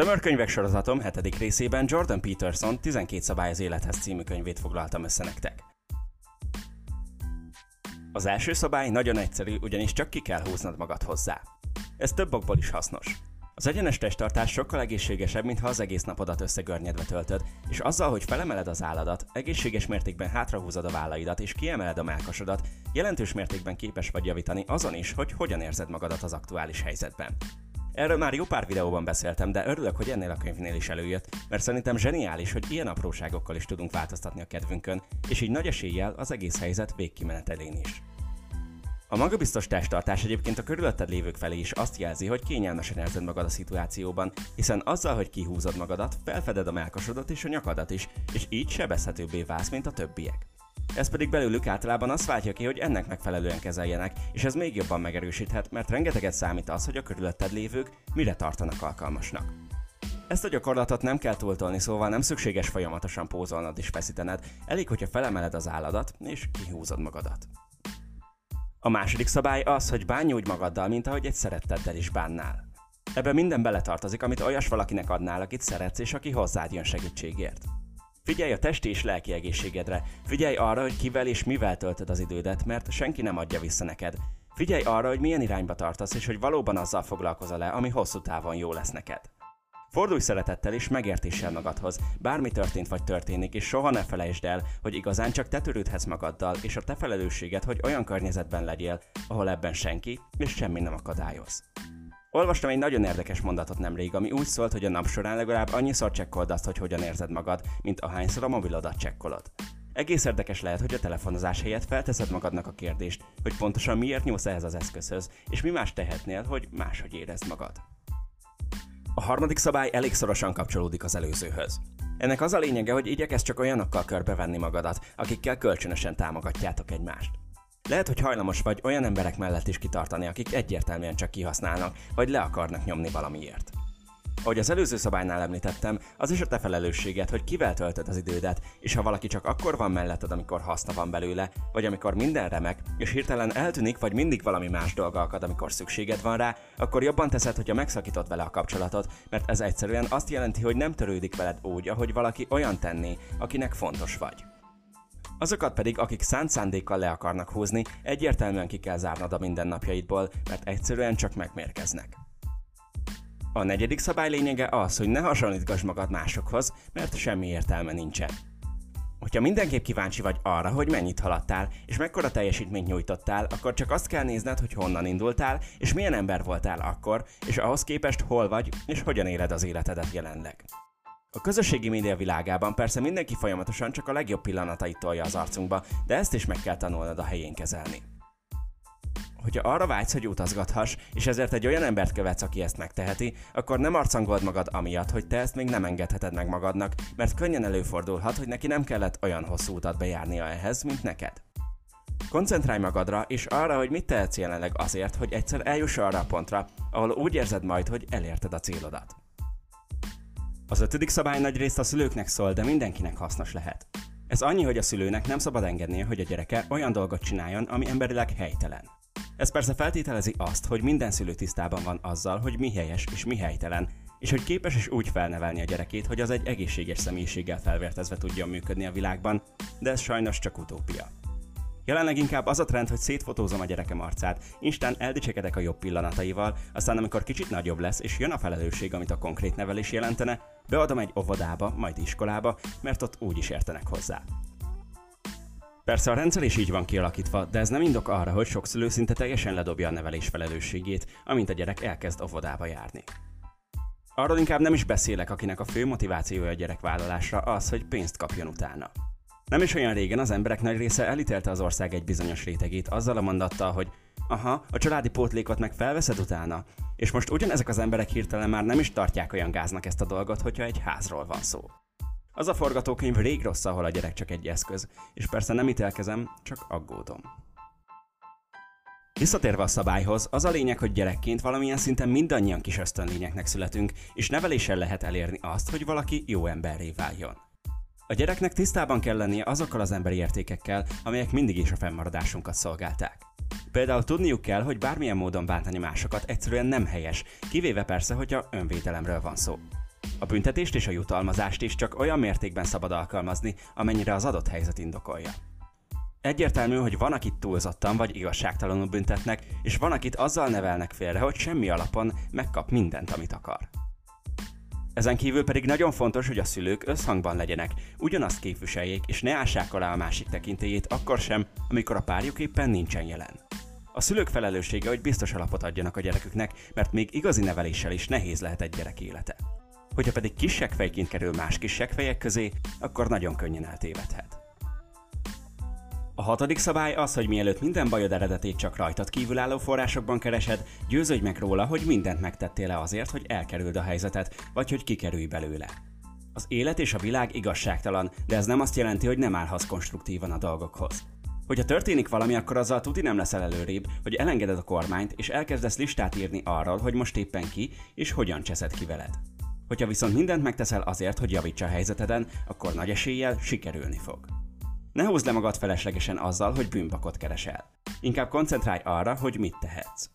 Tömörkönyvek sorozatom 7. részében Jordan Peterson 12 szabály az élethez című könyvét foglaltam össze nektek. Az első szabály nagyon egyszerű, ugyanis csak ki kell húznod magad hozzá. Ez több okból is hasznos. Az egyenes testtartás sokkal egészségesebb, mintha az egész napodat összegörnyedve töltöd, és azzal, hogy felemeled az álladat, egészséges mértékben hátrahúzod a vállaidat és kiemeled a melkasodat, jelentős mértékben képes vagy javítani azon is, hogy hogyan érzed magadat az aktuális helyzetben. Erről már jó pár videóban beszéltem, de örülök, hogy ennél a könyvnél is előjött, mert szerintem zseniális, hogy ilyen apróságokkal is tudunk változtatni a kedvünkön, és így nagy eséllyel az egész helyzet végkimenetelén is. A magabiztos testtartás egyébként a körülötted lévők felé is azt jelzi, hogy kényelmesen érzed magad a szituációban, hiszen azzal, hogy kihúzod magadat, felfeded a melkasodat és a nyakadat is, és így sebezhetőbbé válsz, mint a többiek. Ez pedig belőlük általában azt váltja ki, hogy ennek megfelelően kezeljenek, és ez még jobban megerősíthet, mert rengeteget számít az, hogy a körülötted lévők mire tartanak alkalmasnak. Ezt a gyakorlatot nem kell túltolni, szóval nem szükséges folyamatosan pózolnod és feszítened, elég, hogyha felemeled az álladat és kihúzod magadat. A második szabály az, hogy bánj úgy magaddal, mint ahogy egy szeretteddel is bánnál. Ebben minden beletartozik, amit olyas valakinek adnál, akit szeretsz, és aki hozzád jön segítségért. Figyelj a testi és lelki egészségedre, figyelj arra, hogy kivel és mivel töltöd az idődet, mert senki nem adja vissza neked. Figyelj arra, hogy milyen irányba tartasz, és hogy valóban azzal foglalkozol le, ami hosszú távon jó lesz neked. Fordulj szeretettel és megértéssel magadhoz, bármi történt vagy történik, és soha ne felejtsd el, hogy igazán csak te törődhetsz magaddal, és a te felelősséged, hogy olyan környezetben legyél, ahol ebben senki és semmi nem akadályoz. Olvastam egy nagyon érdekes mondatot nemrég, ami úgy szólt, hogy a nap során legalább annyiszor csekkold azt, hogy hogyan érzed magad, mint ahányszor a mobilodat csekkolod. Egész érdekes lehet, hogy a telefonozás helyett felteszed magadnak a kérdést, hogy pontosan miért nyúlsz ehhez az eszközhöz, és mi más tehetnél, hogy máshogy érezd magad. A harmadik szabály elég szorosan kapcsolódik az előzőhöz. Ennek az a lényege, hogy igyekezz csak olyanokkal körbevenni magadat, akikkel kölcsönösen támogatjátok egymást. Lehet, hogy hajlamos vagy olyan emberek mellett is kitartani, akik egyértelműen csak kihasználnak, vagy le akarnak nyomni valamiért. Ahogy az előző szabálynál említettem, az is a te felelősséged, hogy kivel töltöd az idődet, és ha valaki csak akkor van melletted, amikor haszna van belőle, vagy amikor minden remek, és hirtelen eltűnik, vagy mindig valami más dolga akad, amikor szükséged van rá, akkor jobban teszed, hogyha megszakítod vele a kapcsolatot, mert ez egyszerűen azt jelenti, hogy nem törődik veled úgy, ahogy valaki olyan tenné, akinek fontos vagy. Azokat pedig, akik szánt szándékkal le akarnak húzni, egyértelműen ki kell zárnod a mindennapjaidból, mert egyszerűen csak megmérkeznek. A negyedik szabály lényege az, hogy ne hasonlítgass magad másokhoz, mert semmi értelme nincsen. Hogyha mindenképp kíváncsi vagy arra, hogy mennyit haladtál, és mekkora teljesítményt nyújtottál, akkor csak azt kell nézned, hogy honnan indultál, és milyen ember voltál akkor, és ahhoz képest hol vagy, és hogyan éled az életedet jelenleg. A közösségi média világában persze mindenki folyamatosan csak a legjobb pillanatait tolja az arcunkba, de ezt is meg kell tanulnod a helyén kezelni. Hogyha arra vágysz, hogy utazgathass, és ezért egy olyan embert követsz, aki ezt megteheti, akkor nem arcangold magad amiatt, hogy te ezt még nem engedheted meg magadnak, mert könnyen előfordulhat, hogy neki nem kellett olyan hosszú utat bejárnia ehhez, mint neked. Koncentrálj magadra, és arra, hogy mit tehetsz jelenleg azért, hogy egyszer eljuss arra a pontra, ahol úgy érzed majd, hogy elérted a célodat. Az ötödik szabály nagy részt a szülőknek szól, de mindenkinek hasznos lehet. Ez annyi, hogy a szülőnek nem szabad engednie, hogy a gyereke olyan dolgot csináljon, ami emberileg helytelen. Ez persze feltételezi azt, hogy minden szülő tisztában van azzal, hogy mi helyes és mi helytelen, és hogy képes is úgy felnevelni a gyerekét, hogy az egy egészséges személyiséggel felvértezve tudjon működni a világban, de ez sajnos csak utópia. Jelenleg inkább az a trend, hogy szétfotózom a gyerekem arcát, Instán eldicsekedek a jobb pillanataival, aztán amikor kicsit nagyobb lesz és jön a felelősség, amit a konkrét nevelés jelentene, beadom egy óvodába, majd iskolába, mert ott úgy is értenek hozzá. Persze a rendszer is így van kialakítva, de ez nem indok arra, hogy sok szülő szinte teljesen ledobja a nevelés felelősségét, amint a gyerek elkezd óvodába járni. Arról inkább nem is beszélek, akinek a fő motivációja a gyerekvállalásra az, hogy pénzt kapjon utána. Nem is olyan régen az emberek nagy része elítélte az ország egy bizonyos rétegét azzal a mondattal, hogy aha, a családi pótlékot meg felveszed utána, és most ugyanezek az emberek hirtelen már nem is tartják olyan gáznak ezt a dolgot, hogyha egy házról van szó. Az a forgatókönyv rég rossz, ahol a gyerek csak egy eszköz, és persze nem ítélkezem, csak aggódom. Visszatérve a szabályhoz, az a lényeg, hogy gyerekként valamilyen szinten mindannyian kis ösztönlényeknek születünk, és neveléssel lehet elérni azt, hogy valaki jó emberré váljon. A gyereknek tisztában kell lennie azokkal az emberi értékekkel, amelyek mindig is a fennmaradásunkat szolgálták. Például tudniuk kell, hogy bármilyen módon bántani másokat egyszerűen nem helyes, kivéve persze, hogyha önvédelemről van szó. A büntetést és a jutalmazást is csak olyan mértékben szabad alkalmazni, amennyire az adott helyzet indokolja. Egyértelmű, hogy van, akit túlzottan vagy igazságtalanul büntetnek, és van, akit azzal nevelnek félre, hogy semmi alapon megkap mindent, amit akar. Ezen kívül pedig nagyon fontos, hogy a szülők összhangban legyenek, ugyanazt képviseljék, és ne ássák alá a másik tekintélyét akkor sem, amikor a párjuk éppen nincsen jelen. A szülők felelőssége, hogy biztos alapot adjanak a gyereküknek, mert még igazi neveléssel is nehéz lehet egy gyerek élete. Hogyha pedig kis kerül más kis fejek közé, akkor nagyon könnyen eltévedhet. A hatodik szabály az, hogy mielőtt minden bajod eredetét csak rajtad kívülálló forrásokban keresed, győződj meg róla, hogy mindent megtettél azért, hogy elkerüld a helyzetet, vagy hogy kikerülj belőle. Az élet és a világ igazságtalan, de ez nem azt jelenti, hogy nem állhatsz konstruktívan a dolgokhoz. Hogyha történik valami, akkor azzal tuti nem leszel előrébb, hogy elengeded a kormányt, és elkezdesz listát írni arról, hogy most éppen ki, és hogyan cseszed ki veled. Hogyha viszont mindent megteszel azért, hogy javíts a helyzeteden, akkor nagy eséllyel sikerülni fog. Ne húzd le magad feleslegesen azzal, hogy bűnbakot keresel. Inkább koncentrálj arra, hogy mit tehetsz.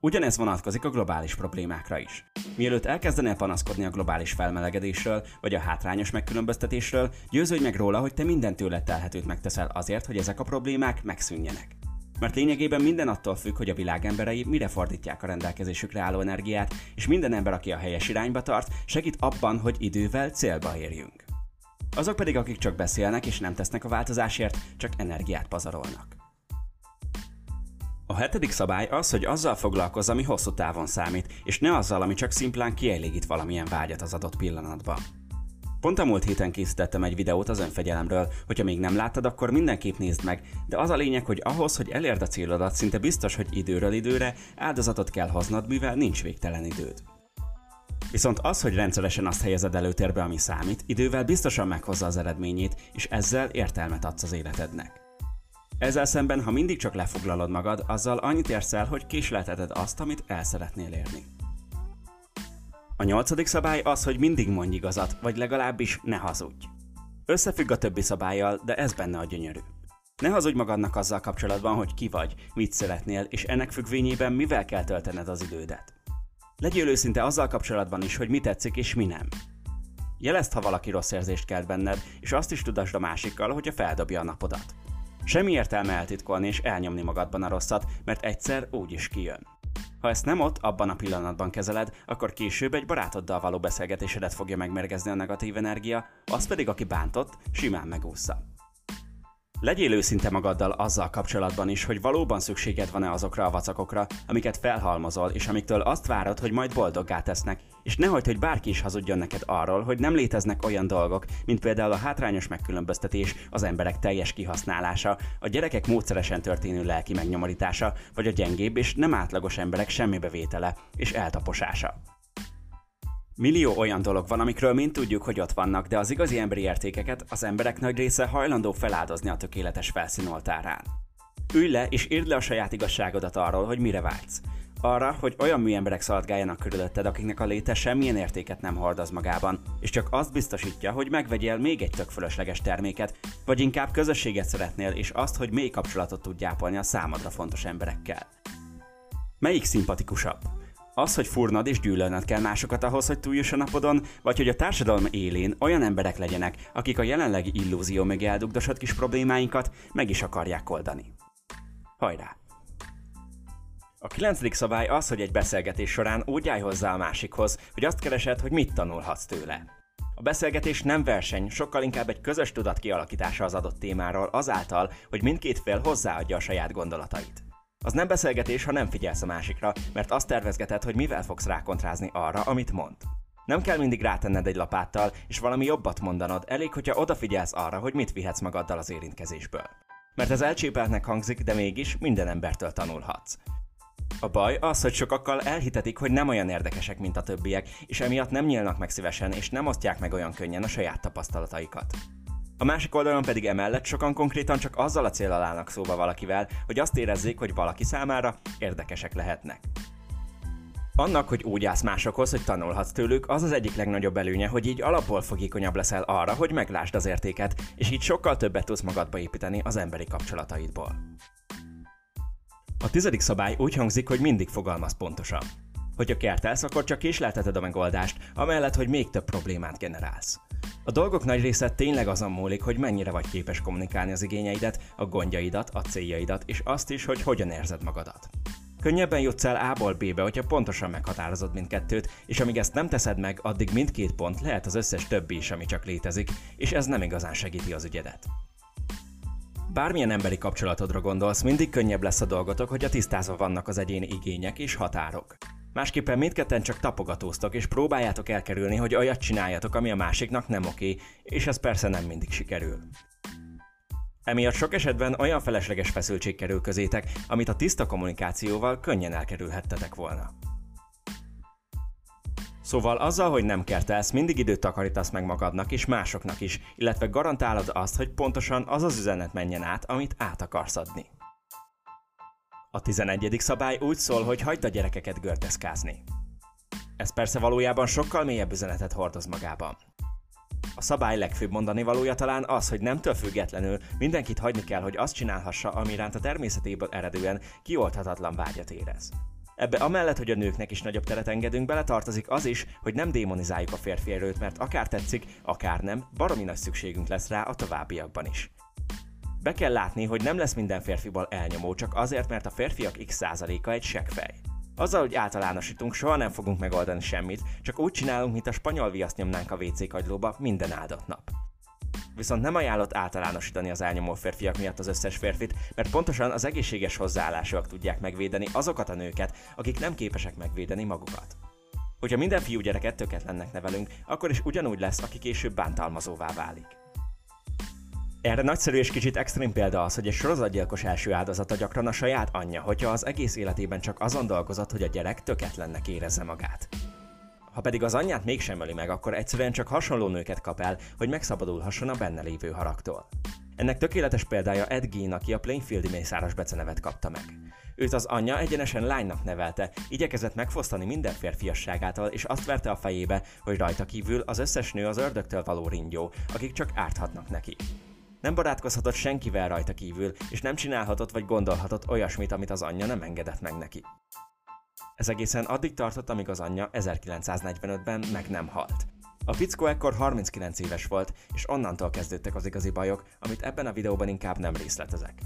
Ugyanez vonatkozik a globális problémákra is. Mielőtt elkezdenél panaszkodni a globális felmelegedésről, vagy a hátrányos megkülönböztetésről, győződj meg róla, hogy te minden tőled telhetőt megteszel azért, hogy ezek a problémák megszűnjenek. Mert lényegében minden attól függ, hogy a világ emberei mire fordítják a rendelkezésükre álló energiát, és minden ember, aki a helyes irányba tart, segít abban, hogy idővel célba érjünk. Azok pedig, akik csak beszélnek és nem tesznek a változásért, csak energiát pazarolnak. A hetedik szabály az, hogy azzal foglalkozz, ami hosszú távon számít, és ne azzal, ami csak szimplán kielégít valamilyen vágyat az adott pillanatban. Pont a múlt héten készítettem egy videót az önfegyelemről, hogyha még nem láttad, akkor mindenképp nézd meg, de az a lényeg, hogy ahhoz, hogy elérd a célodat, szinte biztos, hogy időről időre áldozatot kell hoznod, mivel nincs végtelen időd. Viszont az, hogy rendszeresen azt helyezed előtérbe, ami számít, idővel biztosan meghozza az eredményét, és ezzel értelmet adsz az életednek. Ezzel szemben, ha mindig csak lefoglalod magad, azzal annyit érsz el, hogy késlelteted azt, amit el szeretnél érni. A nyolcadik szabály az, hogy mindig mondj igazat, vagy legalábbis ne hazudj. Összefügg a többi szabályjal, de ez benne a gyönyörű. Ne hazudj magadnak azzal kapcsolatban, hogy ki vagy, mit szeretnél, és ennek függvényében mivel kell töltened az idődet. Legyél őszinte azzal kapcsolatban is, hogy mi tetszik és mi nem. Jelezd, ha valaki rossz érzést kelt benned, és azt is tudasd a másikkal, hogyha feldobja a napodat. Semmi értelme eltitkolni és elnyomni magadban a rosszat, mert egyszer úgy is kijön. Ha ezt nem ott, abban a pillanatban kezeled, akkor később egy barátoddal való beszélgetésedet fogja megmérgezni a negatív energia, az pedig, aki bántott, simán megúszza. Legyél őszinte magaddal azzal kapcsolatban is, hogy valóban szükséged van-e azokra a vacakokra, amiket felhalmozol, és amiktől azt várod, hogy majd boldoggá tesznek, és nehogy, hogy bárki is hazudjon neked arról, hogy nem léteznek olyan dolgok, mint például a hátrányos megkülönböztetés, az emberek teljes kihasználása, a gyerekek módszeresen történő lelki megnyomorítása, vagy a gyengébb és nem átlagos emberek semmibevétele és eltaposása. Millió olyan dolog van, amikről mind tudjuk, hogy ott vannak, de az igazi emberi értékeket az emberek nagy része hajlandó feláldozni a tökéletes felszín oltárán. Ülj le és írd le a saját igazságodat arról, hogy mire vágysz. Arra, hogy olyan műemberek szaladgáljanak körülötted, akiknek a léte semmilyen értéket nem hordoz magában, és csak azt biztosítja, hogy megvegyél még egy tök fölösleges terméket, vagy inkább közösséget szeretnél, és azt, hogy mély kapcsolatot tudj ápolni a számodra fontos emberekkel. Melyik szimpatikusabb? Az, hogy furnad és gyűlölned kell másokat ahhoz, hogy túljuss a napodon, vagy hogy a társadalom élén olyan emberek legyenek, akik a jelenlegi illúzió mögé eldugdosott kis problémáinkat meg is akarják oldani. Hajrá! A kilencedik szabály az, hogy egy beszélgetés során úgy állj hozzá a másikhoz, hogy azt keresed, hogy mit tanulhatsz tőle. A beszélgetés nem verseny, sokkal inkább egy közös tudat kialakítása az adott témáról azáltal, hogy mindkét fél hozzáadja a saját gondolatait. Az nem beszélgetés, ha nem figyelsz a másikra, mert azt tervezgeted, hogy mivel fogsz rákontrázni arra, amit mond. Nem kell mindig rátenned egy lapáttal, és valami jobbat mondanod, elég, hogyha odafigyelsz arra, hogy mit vihetsz magaddal az érintkezésből. Mert ez elcsépeltnek hangzik, de mégis minden embertől tanulhatsz. A baj az, hogy sokakkal elhitetik, hogy nem olyan érdekesek, mint a többiek, és emiatt nem nyílnak meg szívesen, és nem osztják meg olyan könnyen a saját tapasztalataikat. A másik oldalon pedig emellett sokan konkrétan csak azzal a célral állnak szóba valakivel, hogy azt érezzék, hogy valaki számára érdekesek lehetnek. Annak, hogy úgy állsz másokhoz, hogy tanulhatsz tőlük, az az egyik legnagyobb előnye, hogy így alapból fogékonyabb leszel arra, hogy meglásd az értéket, és így sokkal többet tudsz magadba építeni az emberi kapcsolataidból. A tizedik szabály úgy hangzik, hogy mindig fogalmaz pontosan. Hogyha kertelsz, akkor csak késlelteted a megoldást, amellett, hogy még több problémát generálsz. A dolgok nagy része tényleg azon múlik, hogy mennyire vagy képes kommunikálni az igényeidet, a gondjaidat, a céljaidat, és azt is, hogy hogyan érzed magadat. Könnyebben jutsz el A-ból B-be, hogyha pontosan meghatározod mindkettőt, és amíg ezt nem teszed meg, addig mindkét pont lehet az összes többi is, ami csak létezik, és ez nem igazán segíti az ügyedet. Bármilyen emberi kapcsolatodra gondolsz, mindig könnyebb lesz a dolgotok, hogy a tisztázva vannak az egyéni igények és határok. Másképpen mindketten csak tapogatóztok, és próbáljátok elkerülni, hogy olyat csináljatok, ami a másiknak nem oké, és ez persze nem mindig sikerül. Emiatt sok esetben olyan felesleges feszültség kerül közétek, amit a tiszta kommunikációval könnyen elkerülhettetek volna. Szóval azzal, hogy nem kertelsz, mindig időt takarítasz meg magadnak és másoknak is, illetve garantálod azt, hogy pontosan az az üzenet menjen át, amit át akarsz adni. A 11. szabály úgy szól, hogy hagyd a gyerekeket görteszkázni. Ez persze valójában sokkal mélyebb üzenetet hordoz magában. A szabály legfőbb mondani valója talán az, hogy nemtől függetlenül mindenkit hagyni kell, hogy azt csinálhassa, ami iránt a természetéből eredően kiolthatatlan vágyat érez. Ebbe amellett, hogy a nőknek is nagyobb teret engedünk, bele tartozik az is, hogy nem démonizáljuk a férfi erőt, mert akár tetszik, akár nem, baromi nagy szükségünk lesz rá a továbbiakban is. Be kell látni, hogy nem lesz minden férfiból elnyomó, csak azért, mert a férfiak x százaléka egy seggfej. Azzal, hogy általánosítunk, soha nem fogunk megoldani semmit, csak úgy csinálunk, mint a spanyol viaszt nyomnánk a WC kagylóba minden áldott nap. Viszont nem ajánlott általánosítani az elnyomó férfiak miatt az összes férfit, mert pontosan az egészséges hozzáállások tudják megvédeni azokat a nőket, akik nem képesek megvédeni magukat. Hogyha minden fiú gyereket tökéletlennek nevelünk, akkor is ugyanúgy lesz, aki később bántalmazóvá válik. Erre nagyszerű és kicsit extrém példa az, hogy egy sorozatgyilkos első áldozata gyakran a saját anyja, hogyha az egész életében csak azon dolgozott, hogy a gyerek tökéletlennek érezze magát. Ha pedig az anyját mégsem öli meg, akkor egyszerűen csak hasonló nőket kap el, hogy megszabadulhasson a benne lévő haraktól. Ennek tökéletes példája Ed Gein, aki a Plainfieldi Mészáros becenevet kapta meg. Őt az anyja egyenesen lánynak nevelte, igyekezett megfosztani minden férfiasságától, és azt verte a fejébe, hogy rajta kívül az összes nő az ördögtől való ringyó, akik csak árthatnak neki. Nem barátkozhatott senkivel rajta kívül, és nem csinálhatott vagy gondolhatott olyasmit, amit az anyja nem engedett meg neki. Ez egészen addig tartott, amíg az anyja 1945-ben meg nem halt. A fickó ekkor 39 éves volt, és onnantól kezdődtek az igazi bajok, amit ebben a videóban inkább nem részletezek.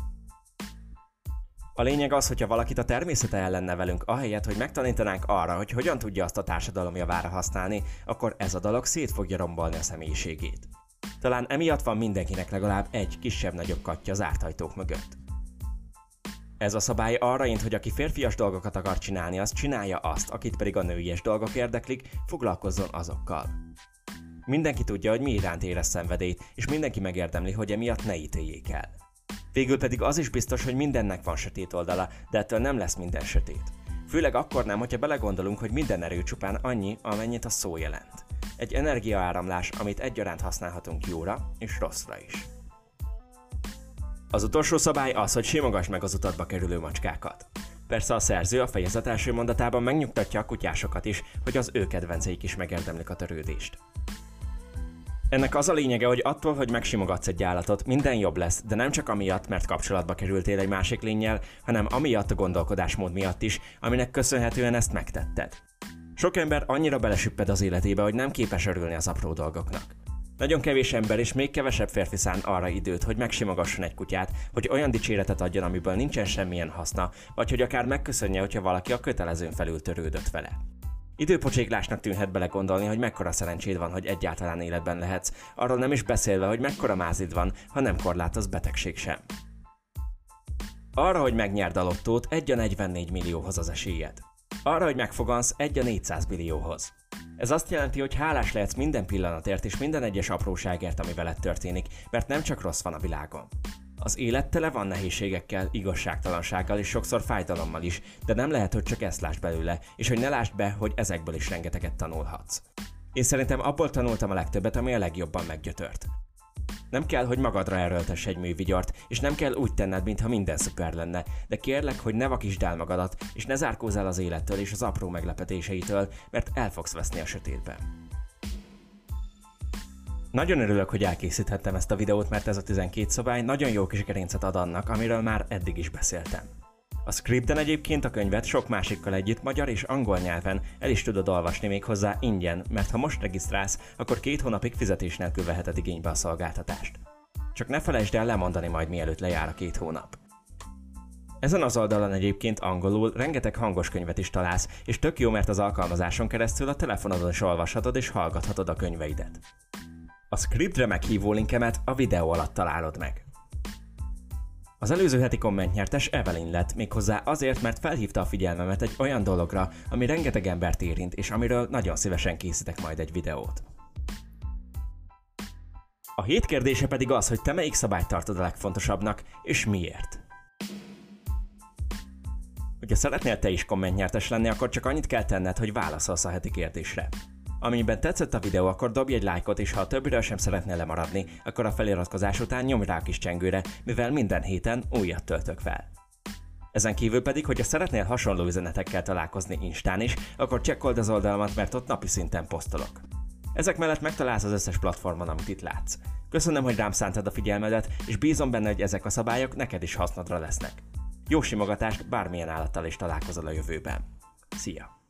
A lényeg az, hogyha valakit a természete ellen nevelünk, ahelyett, hogy megtanítanánk arra, hogy hogyan tudja azt a társadalom javára használni, akkor ez a dolog szét fogja rombolni a személyiségét. Talán emiatt van mindenkinek legalább egy kisebb-nagyobb katja az ártajtók mögött. Ez a szabály arra int, hogy aki férfias dolgokat akar csinálni, az csinálja azt, akit pedig a nőies dolgok érdeklik, foglalkozzon azokkal. Mindenki tudja, hogy mi iránt érez szenvedélyt, és mindenki megérdemli, hogy emiatt ne ítéljék el. Végül pedig az is biztos, hogy mindennek van sötét oldala, de ettől nem lesz minden sötét. Főleg akkor nem, hogyha belegondolunk, hogy minden erő csupán annyi, amennyit a szó jelent. Egy energiaáramlás, amit egyaránt használhatunk jóra és rosszra is. Az utolsó szabály az, hogy simogass meg az utatba kerülő macskákat. Persze a szerző a fejezet első mondatában megnyugtatja a kutyásokat is, hogy az ő kedvenceik is megérdemlik a törődést. Ennek az a lényege, hogy attól, hogy megsimogatsz egy állatot, minden jobb lesz, de nem csak amiatt, mert kapcsolatba kerültél egy másik lényel, hanem amiatt a gondolkodásmód miatt is, aminek köszönhetően ezt megtetted. Sok ember annyira belesüpped az életébe, hogy nem képes örülni az apró dolgoknak. Nagyon kevés ember és még kevesebb férfi szán arra időt, hogy megsimogasson egy kutyát, hogy olyan dicséretet adjon, amiből nincsen semmilyen haszna, vagy hogy akár megköszönje, hogyha valaki a kötelezőn felül törődött vele. Időpocséklásnak tűnhet bele gondolni, hogy mekkora szerencséd van, hogy egyáltalán életben lehetsz, arról nem is beszélve, hogy mekkora mázid van, ha nem korlátoz betegség sem. Arra, hogy megnyerd a lottót, egy a 44 millióhoz az esélyed. Arra, hogy megfogansz, egy a 400 millióhoz. Ez azt jelenti, hogy hálás lehetsz minden pillanatért és minden egyes apróságért, ami veled történik, mert nem csak rossz van a világon. Az élet tele van nehézségekkel, igazságtalansággal és sokszor fájdalommal is, de nem lehet, hogy csak ezt lásd belőle, és hogy ne lásd be, hogy ezekből is rengeteget tanulhatsz. Én szerintem abból tanultam a legtöbbet, ami a legjobban meggyötört. Nem kell, hogy magadra erőltess egy művigyart, és nem kell úgy tenned, mintha minden szuper lenne, de kérlek, hogy ne vakítsd el magadat, és ne zárkózz el az élettől és az apró meglepetéseitől, mert el fogsz veszni a sötétben. Nagyon örülök, hogy elkészíthettem ezt a videót, mert ez a 12 szabály nagyon jó kis gerincet ad annak, amiről már eddig is beszéltem. A scripten egyébként a könyvet sok másikkal együtt magyar és angol nyelven el is tudod olvasni még hozzá ingyen, mert ha most regisztrálsz, akkor két hónapig fizetés nélkül veheted igénybe a szolgáltatást. Csak ne felejtsd el lemondani majd mielőtt lejár a két hónap. Ezen az oldalon egyébként angolul rengeteg hangos könyvet is találsz, és tök jó, mert az alkalmazáson keresztül a telefonodon is olvashatod és hallgathatod a könyveidet. A scriptre meghívó linkemet a videó alatt találod meg. Az előző heti kommentnyertes Evelyn lett, méghozzá azért, mert felhívta a figyelmemet egy olyan dologra, ami rengeteg embert érint, és amiről nagyon szívesen készítek majd egy videót. A hét kérdése pedig az, hogy te melyik szabályt tartod a legfontosabbnak, és miért. Hogyha szeretnél te is kommentnyertes lenni, akkor csak annyit kell tenned, hogy válaszolsz a heti kérdésre. Amennyiben tetszett a videó, akkor dobj egy lájkot, és ha a többiről sem szeretnél lemaradni, akkor a feliratkozás után nyomj rá a kis csengőre, mivel minden héten újat töltök fel. Ezen kívül pedig, hogyha szeretnél hasonló üzenetekkel találkozni Instán is, akkor csekkold az oldalamat, mert ott napi szinten posztolok. Ezek mellett megtalálsz az összes platformon, amit itt látsz. Köszönöm, hogy rám szántad a figyelmedet, és bízom benne, hogy ezek a szabályok neked is hasznodra lesznek. Jó simogatást, bármilyen állattal is találkozol a jövőben. Szia!